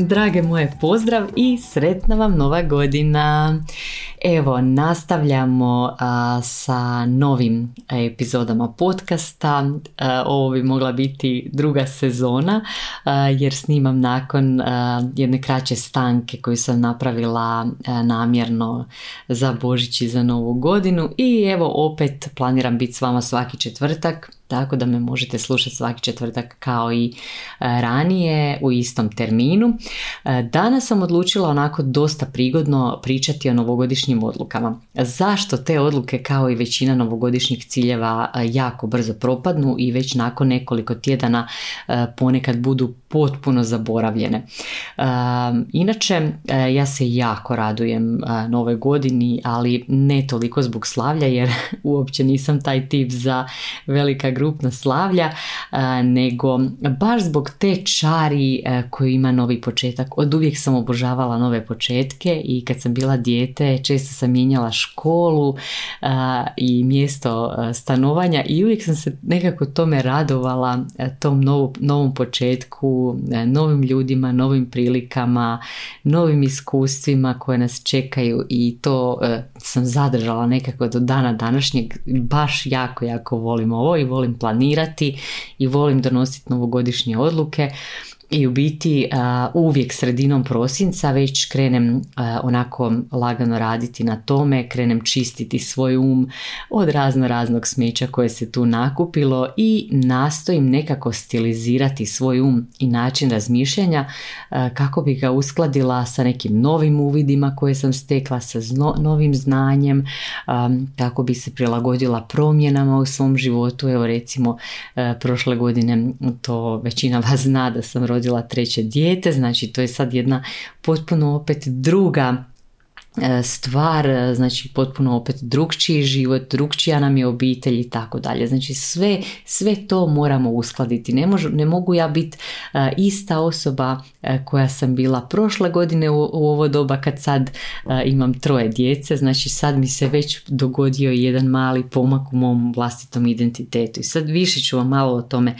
Drage moje, pozdrav i sretna vam nova godina. Evo, nastavljamo sa novim epizodama podcasta. ovo bi mogla biti druga sezona jer snimam nakon jedne kraće stanke koju sam napravila namjerno za Božić i za Novu godinu i evo opet planiram biti s vama svaki četvrtak tako da me možete slušati svaki četvrtak kao i e, ranije u istom terminu. E, danas sam odlučila onako dosta prigodno pričati o novogodišnjim odlukama. Zašto te odluke kao i većina novogodišnjih ciljeva e, jako brzo propadnu i već nakon nekoliko tjedana ponekad budu potpuno zaboravljene. Inače, ja se jako radujem nove godini, ali ne toliko zbog slavlja jer uopće nisam taj tip za velika grupna slavlja, nego baš zbog te čari koju ima novi početak. Od uvijek sam obožavala nove početke i kad sam bila dijete često sam mijenjala školu i mjesto stanovanja i uvijek sam se nekako tome radovala tom novom početku, novim ljudima, novim prilikama, novim iskustvima koje nas čekaju i to sam zadržala nekako do dana današnjeg. Baš jako, jako volim ovo i volim planirati i volim donositi novogodišnje odluke i u biti uvijek sredinom prosinca već krenem onako lagano raditi na tome, krenem čistiti svoj um od razno raznog smeća koje se tu nakupilo i nastojim nekako stilizirati svoj um i način razmišljanja kako bi ga uskladila sa nekim novim uvidima koje sam stekla, sa novim znanjem, kako bi se prilagodila promjenama u svom životu. Evo recimo prošle godine to većina vas zna da sam treće dijete, znači to je sad jedna potpuno opet druga E, stvar, e, znači potpuno opet drugčiji život, drugčija nam je obitelj i tako dalje. Znači sve, sve to moramo uskladiti. Ne, ne mogu ja biti e, ista osoba koja sam bila prošle godine u, u ovo doba kad sad imam troje djece. Znači sad mi se već dogodio jedan mali pomak u mom vlastitom identitetu. I sad više ću vam malo o tome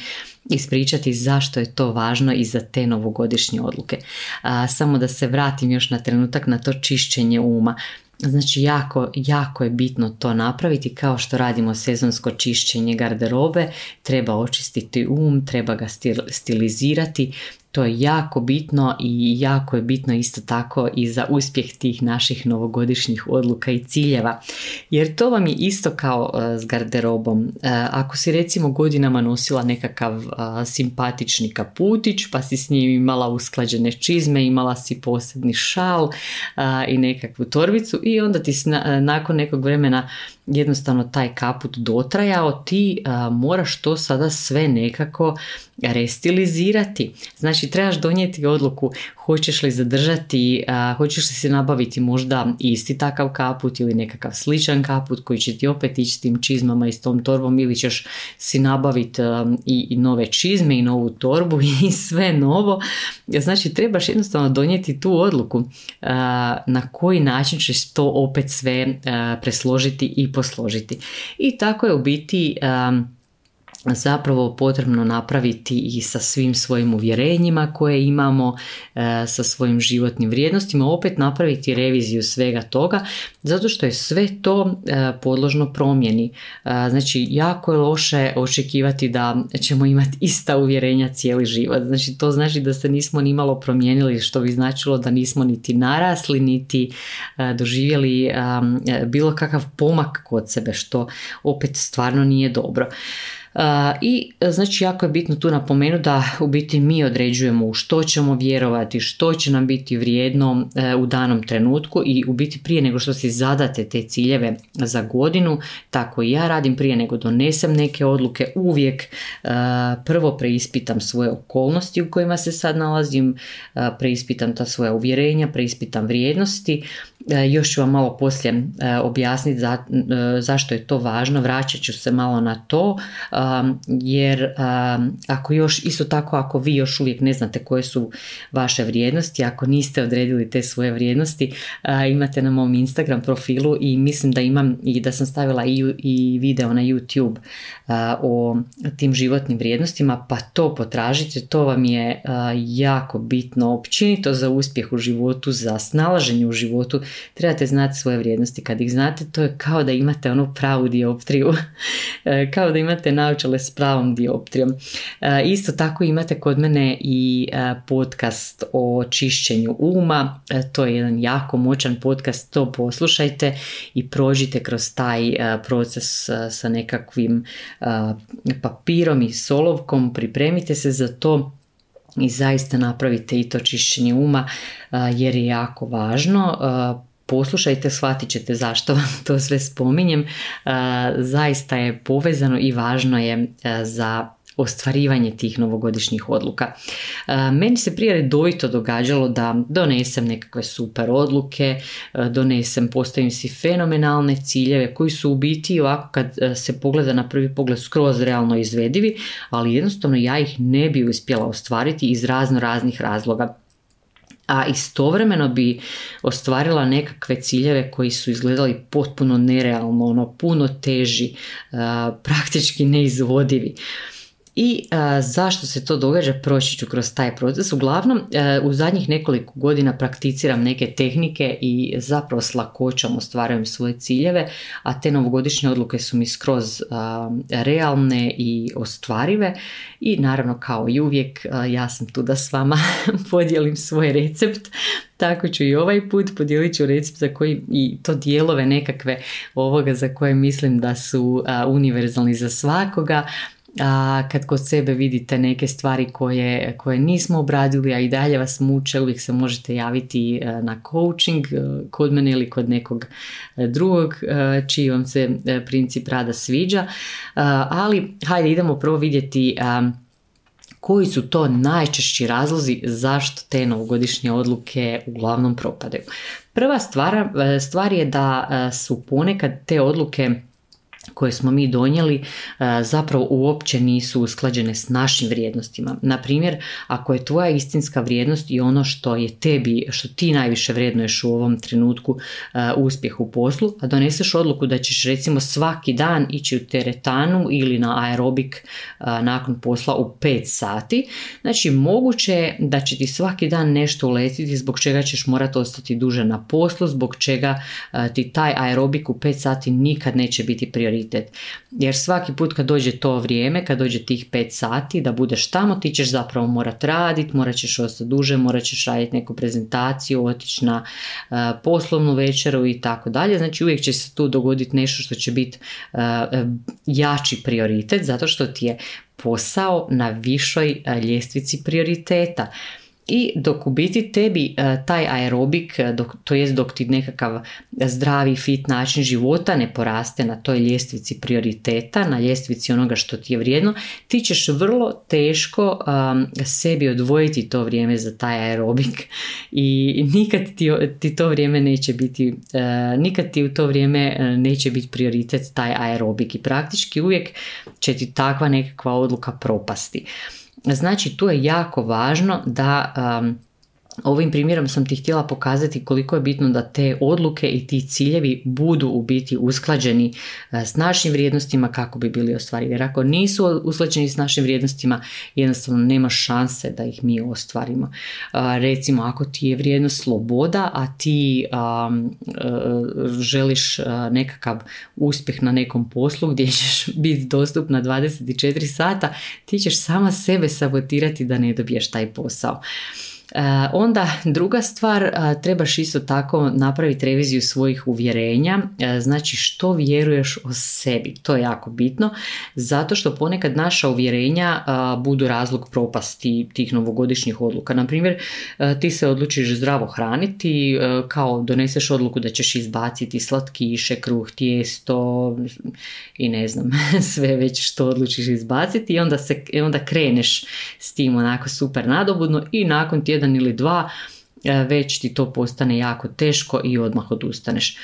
ispričati zašto je to važno i za te novogodišnje odluke. A, samo da se vratim još na trenutak na to čišćenje uma. Znači jako, jako je bitno to napraviti kao što radimo sezonsko čišćenje garderobe, treba očistiti um, treba ga stilizirati, to je jako bitno i jako je bitno isto tako i za uspjeh tih naših novogodišnjih odluka i ciljeva. Jer to vam je isto kao e, s garderobom. E, ako si recimo godinama nosila nekakav e, simpatični kaputić pa si s njim imala usklađene čizme, imala si posebni šal i nekakvu torbicu i onda ti nakon nekog vremena jednostavno taj kaput dotrajao, ti moraš to sada sve nekako restilizirati. Znači trebaš donijeti odluku hoćeš li zadržati, hoćeš li se nabaviti možda isti takav kaput ili nekakav sličan kaput koji će ti opet ići s tim čizmama i s tom torbom ili ćeš si nabaviti i, i nove čizme i novu torbu i sve novo. Znači trebaš jednostavno donijeti tu odluku na koji način ćeš to opet sve presložiti i posložiti. I tako je u biti zapravo potrebno napraviti i sa svim svojim uvjerenjima koje imamo, e, sa svojim životnim vrijednostima, opet napraviti reviziju svega toga, zato što je sve to e, podložno promjeni. E, znači, jako je loše očekivati da ćemo imati ista uvjerenja cijeli život. Znači, to znači da se nismo ni malo promijenili, što bi značilo da nismo niti narasli, niti doživjeli bilo kakav pomak kod sebe, što opet stvarno nije dobro. I znači jako je bitno tu napomenuti da u biti mi određujemo u što ćemo vjerovati, što će nam biti vrijedno e, u danom trenutku i u biti prije nego što si zadate te ciljeve za godinu, tako i ja radim prije nego donesem neke odluke, uvijek e, prvo preispitam svoje okolnosti u kojima se sad nalazim, e, preispitam ta svoja uvjerenja, preispitam vrijednosti još ću vam malo poslije e, objasniti za, e, zašto je to važno, vraćat ću se malo na to, jer ako još, isto tako ako vi još uvijek ne znate koje su vaše vrijednosti, ako niste odredili te svoje vrijednosti, imate na mom Instagram profilu i mislim da imam i da sam stavila i, i video na YouTube o tim životnim vrijednostima, pa to potražite, to vam je jako bitno općenito za uspjeh u životu, za snalaženje u životu, trebate znati svoje vrijednosti. Kad ih znate, to je kao da imate onu pravu dioptriju, e, kao da imate naočale s pravom dioptrijom. E, isto tako imate kod mene i e, podcast o čišćenju uma, to je jedan jako moćan podcast, to poslušajte i prođite kroz taj proces sa nekakvim papirom i solovkom, pripremite se za to i zaista napravite i to čišćenje uma jer je jako važno poslušajte, shvatit ćete zašto vam to sve spominjem. Zaista je povezano i važno je za ostvarivanje tih novogodišnjih odluka. Meni se prije redovito događalo da donesem nekakve super odluke, donesem, postavim si fenomenalne ciljeve koji su u biti ovako kad se pogleda na prvi pogled skroz realno izvedivi, ali jednostavno ja ih ne bi uspjela ostvariti iz razno raznih razloga a istovremeno bi ostvarila nekakve ciljeve koji su izgledali potpuno nerealno, ono puno teži, praktički neizvodivi. I zašto se to događa, proći ću kroz taj proces. Uglavnom, u zadnjih nekoliko godina prakticiram neke tehnike i zapravo s lakoćom ostvarujem svoje ciljeve, a te novogodišnje odluke su mi skroz realne i ostvarive. I naravno kao i uvijek ja sam tu da s vama podijelim svoj recept. Tako ću i ovaj put podijelit ću recept za koji i to dijelove nekakve ovoga za koje mislim da su univerzalni za svakoga a kad kod sebe vidite neke stvari koje, koje nismo obradili, a i dalje vas muče, uvijek se možete javiti e, na coaching e, kod mene ili kod nekog e, drugog čiji vam se princip rada sviđa. Ali hajde idemo prvo vidjeti koji su to najčešći razlozi zašto te novogodišnje odluke uglavnom propadaju. Prva stvar, stvar je da su ponekad te odluke koje smo mi donijeli e, zapravo uopće nisu usklađene s našim vrijednostima. Na primjer, ako je tvoja istinska vrijednost i ono što je tebi, što ti najviše vrednuješ u ovom trenutku e, uspjeh u poslu, a doneseš odluku da ćeš recimo svaki dan ići u teretanu ili na aerobik e, nakon posla u 5 sati, znači moguće je da će ti svaki dan nešto uletiti zbog čega ćeš morati ostati duže na poslu, zbog čega ti taj aerobik u 5 sati nikad neće biti prioritet jer svaki put kad dođe to vrijeme, kad dođe tih 5 sati da budeš tamo, ti ćeš zapravo morat raditi, morat ćeš ostati duže, morat ćeš raditi neku prezentaciju, otići na uh, poslovnu večeru i tako dalje. Znači uvijek će se tu dogoditi nešto što će biti uh, jači prioritet zato što ti je posao na višoj ljestvici prioriteta i dok u biti tebi e, taj aerobik, e, dok, to jest dok ti nekakav zdravi fit način života ne poraste na toj ljestvici prioriteta, na ljestvici onoga što ti je vrijedno, ti ćeš vrlo teško sebi odvojiti to vrijeme za taj aerobik i nikad ti, ti to vrijeme neće biti, uh, nikad ti u to vrijeme neće biti prioritet taj aerobik i praktički uvijek će ti takva nekakva odluka propasti. Znači tu je jako važno da um, Ovim primjerom sam ti htjela pokazati koliko je bitno da te odluke i ti ciljevi budu u biti usklađeni e, s našim vrijednostima kako bi bili ostvarivi. Jer ako nisu usklađeni s našim vrijednostima, jednostavno nema šanse da ih mi ostvarimo. E, recimo, ako ti je vrijednost sloboda, a ti e, želiš nekakav uspjeh na nekom poslu gdje ćeš biti dostupna 24 sata, ti ćeš sama sebe sabotirati da ne dobiješ taj posao. Onda druga stvar, trebaš isto tako napraviti reviziju svojih uvjerenja, znači što vjeruješ o sebi, to je jako bitno, zato što ponekad naša uvjerenja budu razlog propasti tih novogodišnjih odluka. Na primjer, ti se odlučiš zdravo hraniti, kao doneseš odluku da ćeš izbaciti slatkiše, kruh, tijesto i ne znam, sve već što odlučiš izbaciti i onda, se, onda kreneš s tim onako super nadobudno i nakon tjedan ili dva e, već ti to postane jako teško i odmah odustaneš.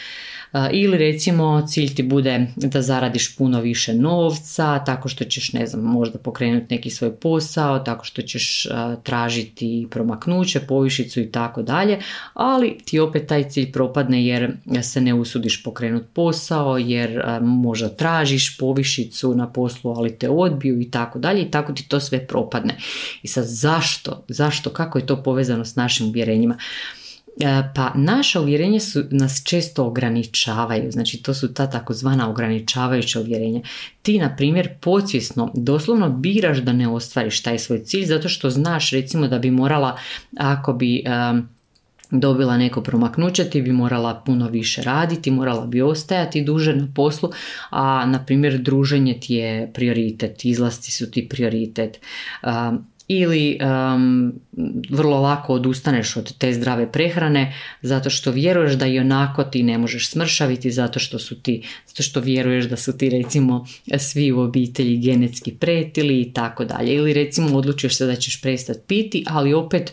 Ili recimo cilj ti bude da zaradiš puno više novca, tako što ćeš ne znam možda pokrenuti neki svoj posao, tako što ćeš tražiti promaknuće, povišicu i tako dalje, ali ti opet taj cilj propadne jer se ne usudiš pokrenuti posao, jer možda tražiš povišicu na poslu ali te odbiju i tako dalje i tako ti to sve propadne. I sad zašto? Zašto? Kako je to povezano s našim uvjerenjima? E, pa naša uvjerenja su, nas često ograničavaju, znači to su ta takozvana ograničavajuća uvjerenja. Ti, na primjer, podsvjesno, doslovno biraš da ne ostvariš taj svoj cilj zato što znaš recimo da bi morala, ako bi dobila neko promaknuće, ti bi morala puno više raditi, morala bi ostajati duže na poslu, a na primjer druženje ti je prioritet, izlasti su ti prioritet ili vrlo lako odustaneš od te zdrave prehrane zato što vjeruješ da i onako ti ne možeš smršaviti zato što su ti zato što vjeruješ da su ti recimo svi u obitelji genetski pretili i tako dalje. Ili recimo odlučiš se da ćeš prestati piti ali opet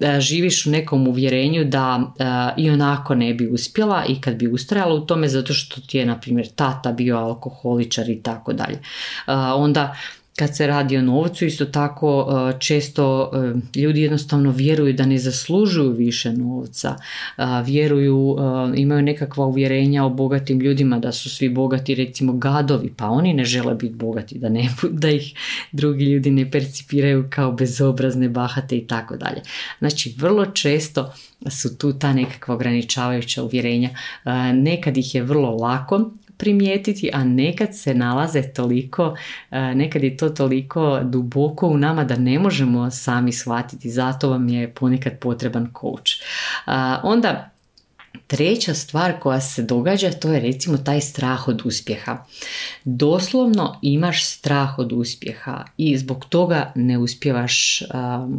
e, živiš u nekom uvjerenju da e, i onako ne bi uspjela i kad bi ustrajala u tome zato što ti je na primjer tata bio alkoholičar i tako dalje. E, onda kad se radi o novcu, isto tako e, često e, ljudi jednostavno vjeruju da ne zaslužuju više novca, e, vjeruju, imaju nekakva uvjerenja o bogatim ljudima da su svi bogati recimo gadovi, pa oni ne žele biti bogati, da, ne, da ih drugi ljudi ne percipiraju kao bezobrazne, bahate i tako dalje. Znači vrlo često su tu ta nekakva ograničavajuća uvjerenja. Nekad ih je vrlo lako primijetiti, a nekad se nalaze toliko, e, nekad je to toliko duboko u nama da ne možemo sami shvatiti, zato vam je ponekad potreban coach. Onda Treća stvar koja se događa to je recimo taj strah od uspjeha. Doslovno imaš strah od uspjeha i zbog toga ne uspjevaš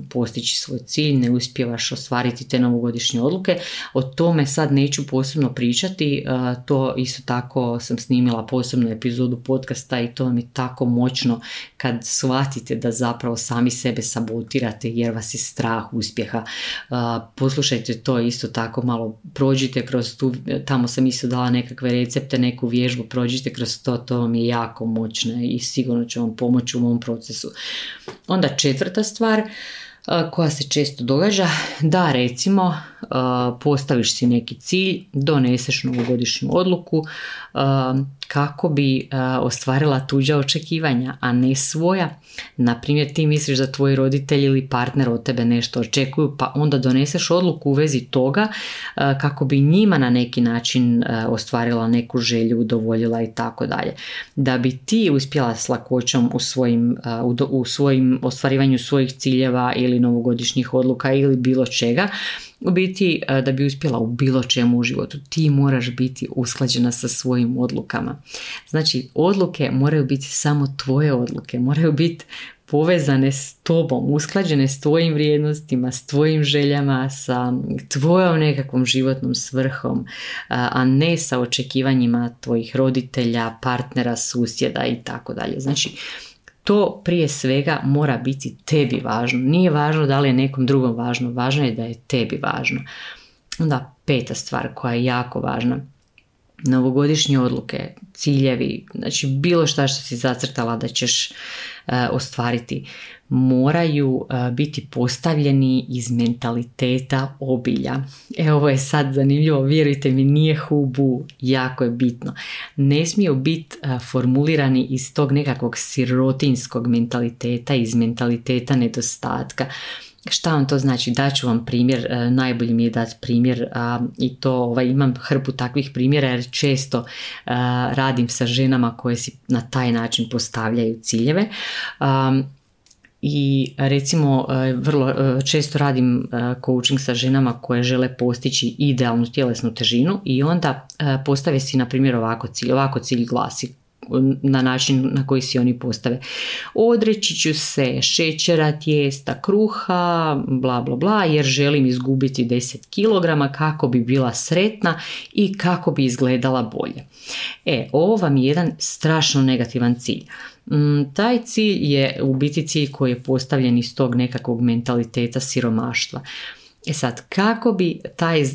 postići svoj cilj, ne uspjevaš ostvariti te novogodišnje odluke. O tome sad neću posebno pričati, to isto tako sam snimila posebnu epizodu podcasta i to je tako moćno kad shvatite da zapravo sami sebe sabotirate jer vas je strah uspjeha. Poslušajte to isto tako malo prođite kroz tu, tamo sam isto dala nekakve recepte, neku vježbu, prođite kroz to, to vam je jako moćno i sigurno će vam pomoći u mom procesu. Onda četvrta stvar, koja se često događa, da recimo postaviš si neki cilj, doneseš novogodišnju odluku kako bi ostvarila tuđa očekivanja, a ne svoja. Na primjer, ti misliš da tvoji roditelji ili partner od tebe nešto očekuju, pa onda doneseš odluku u vezi toga kako bi njima na neki način ostvarila neku želju, udovoljila i tako dalje. Da bi ti uspjela s lakoćom u svojim, u svojim ostvarivanju svojih ciljeva ili novogodišnjih odluka ili bilo čega, u biti, e, da bi uspjela u bilo čemu u životu, ti moraš biti usklađena sa svojim odlukama. Znači, odluke moraju biti samo tvoje odluke, moraju biti povezane s tobom, usklađene s tvojim vrijednostima, s tvojim željama, sa tvojom nekakvom životnom svrhom, a ne sa očekivanjima tvojih roditelja, partnera, susjeda i tako dalje. Znači, to prije svega mora biti tebi važno. Nije važno da li je nekom drugom važno, važno je da je tebi važno. Onda peta stvar koja je jako važna. Novogodišnje odluke, ciljevi, znači bilo šta što si zacrtala da ćeš E, ostvariti moraju e, biti postavljeni iz mentaliteta obilja. E ovo je sad zanimljivo, vjerujte mi nije hubu, jako je bitno. Ne smiju biti e, formulirani iz tog nekakvog sirotinskog mentaliteta, iz mentaliteta nedostatka. Šta vam to znači? Daću vam primjer, e, najbolji mi je dati primjer i to ovaj, imam hrpu takvih primjera jer često radim sa ženama koje si na taj način postavljaju ciljeve. I recimo vrlo često radim coaching sa ženama koje žele postići idealnu tjelesnu težinu i onda postave si na primjer ovako cilj, ovako cilj glasi na način na koji si oni postave. Odreći ću se šećera, tijesta, kruha, bla bla bla, jer želim izgubiti 10 kg kako bi bila sretna i kako bi izgledala bolje. E, ovo vam je jedan strašno negativan cilj. Mm, taj cilj je u biti cilj koji je postavljen iz tog nekakvog mentaliteta siromaštva. E sad, kako bi taj e,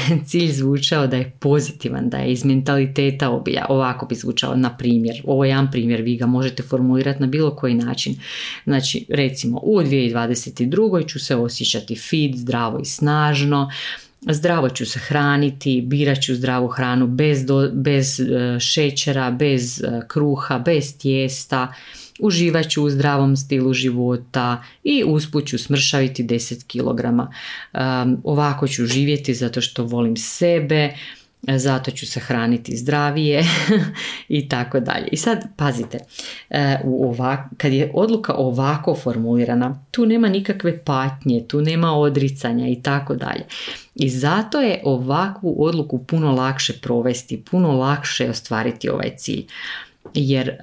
cilj zvučao da je pozitivan, da je iz mentaliteta obilja, ovako bi zvučao, na primjer, ovo je jedan primjer, vi ga možete formulirati na bilo koji način. Znači, recimo, u 2022. ću se osjećati fit, zdravo i snažno, zdravo ću se hraniti, birat ću zdravu hranu bez, bez e, šećera, bez e, kruha, bez tijesta, uživat ću u zdravom stilu života i usput ću smršaviti 10 kg. Um, ovako ću živjeti zato što volim sebe, zato ću se hraniti zdravije i tako dalje. I sad pazite, e, u ovak, kad je odluka ovako formulirana, tu nema nikakve patnje, tu nema odricanja i tako dalje. I zato je ovakvu odluku puno lakše provesti, puno lakše ostvariti ovaj cilj. Jer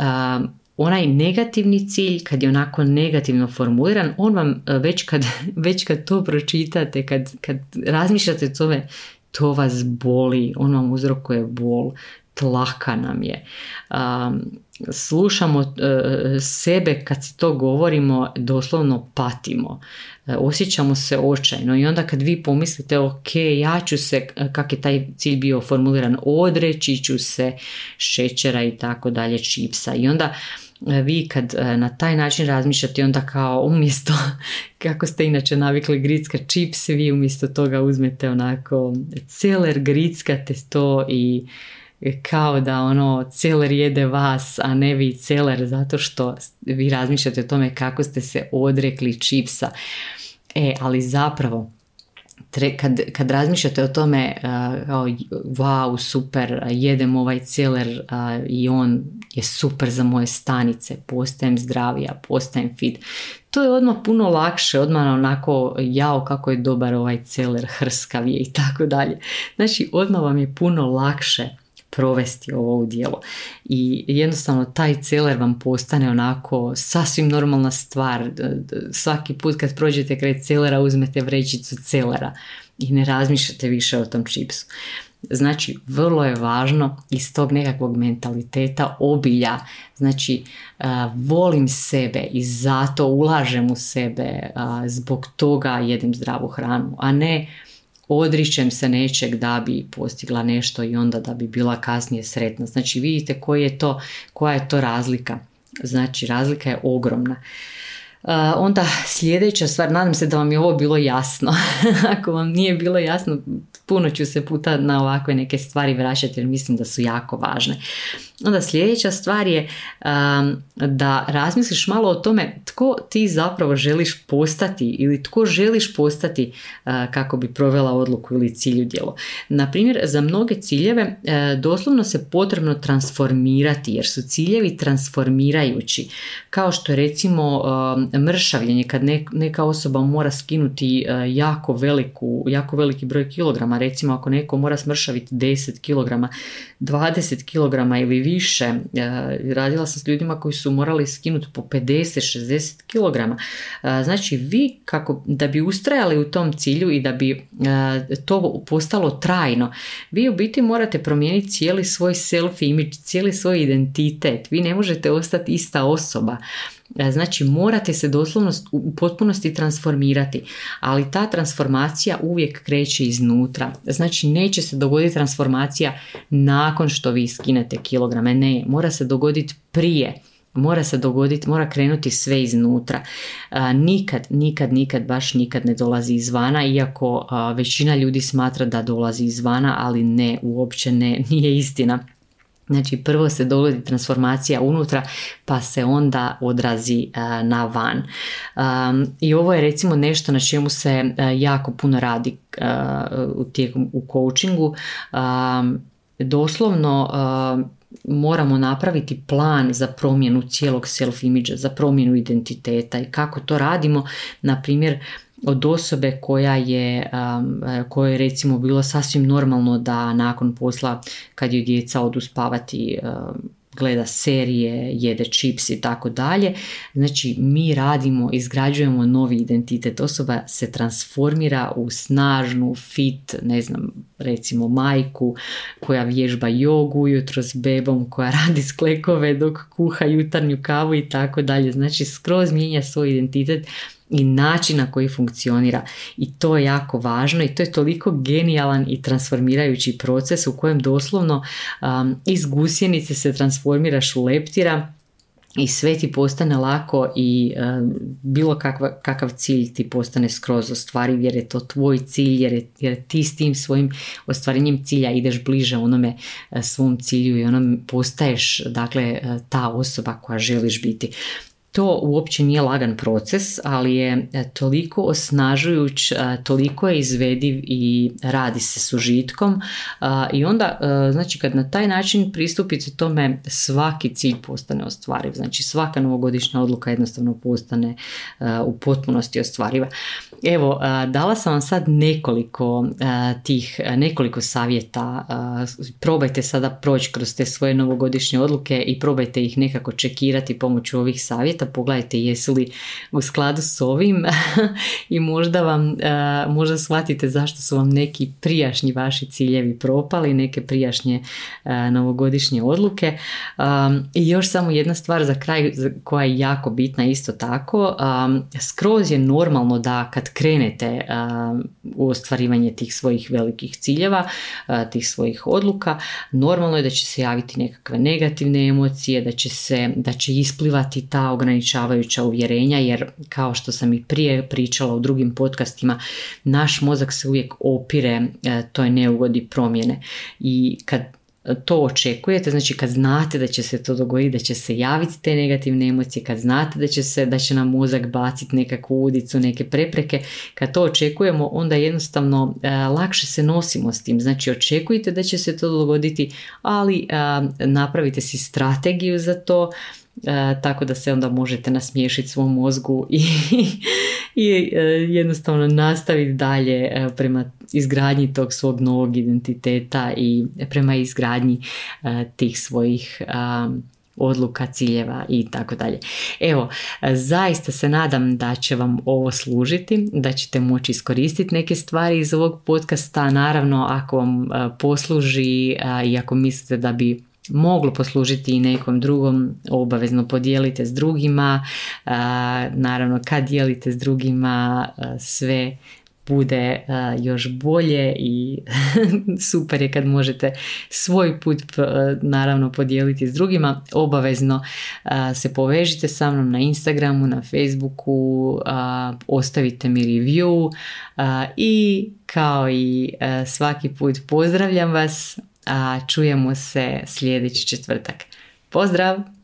onaj negativni cilj, kad je onako negativno formuliran, on vam e, već kad, već kad to pročitate, kad, kad razmišljate o tome, to vas boli, on vam uzrokuje bol, tlaka nam je. slušamo e, sebe kad si to govorimo, doslovno patimo. E, osjećamo se očajno i onda kad vi pomislite ok, ja ću se, kak je taj cilj bio formuliran, odreći ću se šećera i tako dalje, čipsa i onda vi kad e, na taj način razmišljate onda kao umjesto kako ste inače navikli gricka čips, vi umjesto toga uzmete onako celer, grickate to i kao da ono celer jede vas, a ne vi celer zato što vi razmišljate o tome kako ste se odrekli čipsa. E, ali zapravo kad, kad razmišljate o tome kao wow super jedem ovaj celer i on je super za moje stanice postajem zdravija, postajem fit to je odmah puno lakše, odmah onako jao kako je dobar ovaj celer, hrskav je i tako dalje. Znači odmah vam je puno lakše provesti ovo u djelo. I jednostavno taj celer vam postane onako sasvim normalna stvar. Svaki put kad prođete kraj celera uzmete vrećicu celera i ne razmišljate više o tom čipsu. Znači, vrlo je važno iz tog nekakvog mentaliteta obilja, znači volim sebe i zato ulažem u sebe, zbog toga jedem zdravu hranu, a ne odričem se nečeg da bi postigla nešto i onda da bi bila kasnije sretna. Znači vidite koji je to, koja je to razlika. Znači razlika je ogromna. onda sljedeća stvar, nadam se da vam je ovo bilo jasno. Ako vam nije bilo jasno, puno ću se puta na ovakve neke stvari vraćati jer mislim da su jako važne. Onda sljedeća stvar je um, da razmisliš malo o tome tko ti zapravo želiš postati ili tko želiš postati uh, kako bi provela odluku ili cilju djelo. Na primjer, za mnoge ciljeve uh, doslovno se potrebno transformirati jer su ciljevi transformirajući. Kao što je recimo um, mršavljenje kad neka osoba mora skinuti uh, jako, veliku, jako veliki broj kilograma. Recimo ako neko mora smršaviti 10 kilograma, 20 kilograma ili više. E, radila sam s ljudima koji su morali skinuti po 50-60 kg. E, znači vi kako da bi ustrajali u tom cilju i da bi e, to postalo trajno, vi u biti morate promijeniti cijeli svoj self image, cijeli svoj identitet. Vi ne možete ostati ista osoba. Znači morate se doslovno u potpunosti transformirati, ali ta transformacija uvijek kreće iznutra. Znači neće se dogoditi transformacija nakon što vi skinete kilograme, ne, mora se dogoditi prije mora se dogoditi, mora krenuti sve iznutra. nikad, nikad, nikad, baš nikad ne dolazi izvana, iako većina ljudi smatra da dolazi izvana, ali ne, uopće ne, nije istina. Znači prvo se dogodi transformacija unutra pa se onda odrazi na van. I ovo je recimo nešto na čemu se jako puno radi u, tijekom, u coachingu. Doslovno moramo napraviti plan za promjenu cijelog self-imidža, za promjenu identiteta i kako to radimo, na primjer od osobe koja je, um, kojoj je recimo bilo sasvim normalno da nakon posla kad je djeca odu spavati um, gleda serije, jede čips i tako dalje. Znači mi radimo, izgrađujemo novi identitet. Osoba se transformira u snažnu, fit, ne znam, recimo majku koja vježba jogu ujutro s bebom, koja radi sklekove dok kuha jutarnju kavu i tako dalje. Znači skroz mijenja svoj identitet i način na koji funkcionira. I to je jako važno i to je toliko genijalan i transformirajući proces u kojem doslovno um, iz gusjenice se transformiraš u leptira i sve ti postane lako i bilo kakva, kakav cilj ti postane skroz ostvariv jer je to tvoj cilj jer, je, jer ti s tim svojim ostvarenjem cilja ideš bliže onome uh, svom cilju i onom postaješ dakle uh, ta osoba koja želiš biti to uopće nije lagan proces, ali je e, toliko osnažujuć, e, toliko je izvediv i radi se s užitkom e, i onda, znači kad na taj način pristupite tome, svaki cilj postane ostvariv, znači svaka novogodišnja odluka jednostavno postane u potpunosti ostvariva. Evo, dala sam vam sad nekoliko tih, nekoliko savjeta, probajte sada proći kroz te svoje novogodišnje odluke i probajte ih nekako čekirati pomoću ovih savjeta, pogledajte jesu li u skladu s ovim i možda vam, možda shvatite zašto su vam neki prijašnji vaši ciljevi propali, neke prijašnje novogodišnje odluke. I još samo jedna stvar za kraj koja je jako bitna isto tako, skroz je normalno da kad krenete u ostvarivanje tih svojih velikih ciljeva, tih svojih odluka, normalno je da će se javiti nekakve negativne emocije, da će se, da će isplivati ta ograničavajuća uvjerenja, jer kao što sam i prije pričala u drugim podcastima, naš mozak se uvijek opire e, toj neugodi promjene i kad to očekujete, znači kad znate da će se to dogoditi, da će se javiti te negativne emocije, kad znate da će, se, da će nam mozak baciti nekakvu udicu, neke prepreke, kad to očekujemo, onda jednostavno e, lakše se nosimo s tim. Znači očekujte da će se to dogoditi, ali e, napravite si strategiju za to, E, tako da se onda možete nasmiješiti svom mozgu i, i e, jednostavno nastaviti dalje e, prema izgradnji tog svog novog identiteta i prema izgradnji tih svojih odluka, ciljeva i tako dalje. Evo, zaista se nadam da će vam ovo služiti, da ćete moći iskoristiti neke stvari iz ovog podcasta. Naravno, ako vam posluži i ako mislite da bi moglo poslužiti i nekom drugom, obavezno podijelite s drugima, naravno kad dijelite s drugima sve bude još bolje i super je kad možete svoj put naravno podijeliti s drugima. Obavezno se povežite sa mnom na Instagramu, na Facebooku, ostavite mi review i kao i svaki put pozdravljam vas a čujemo se sljedeći četvrtak. Pozdrav!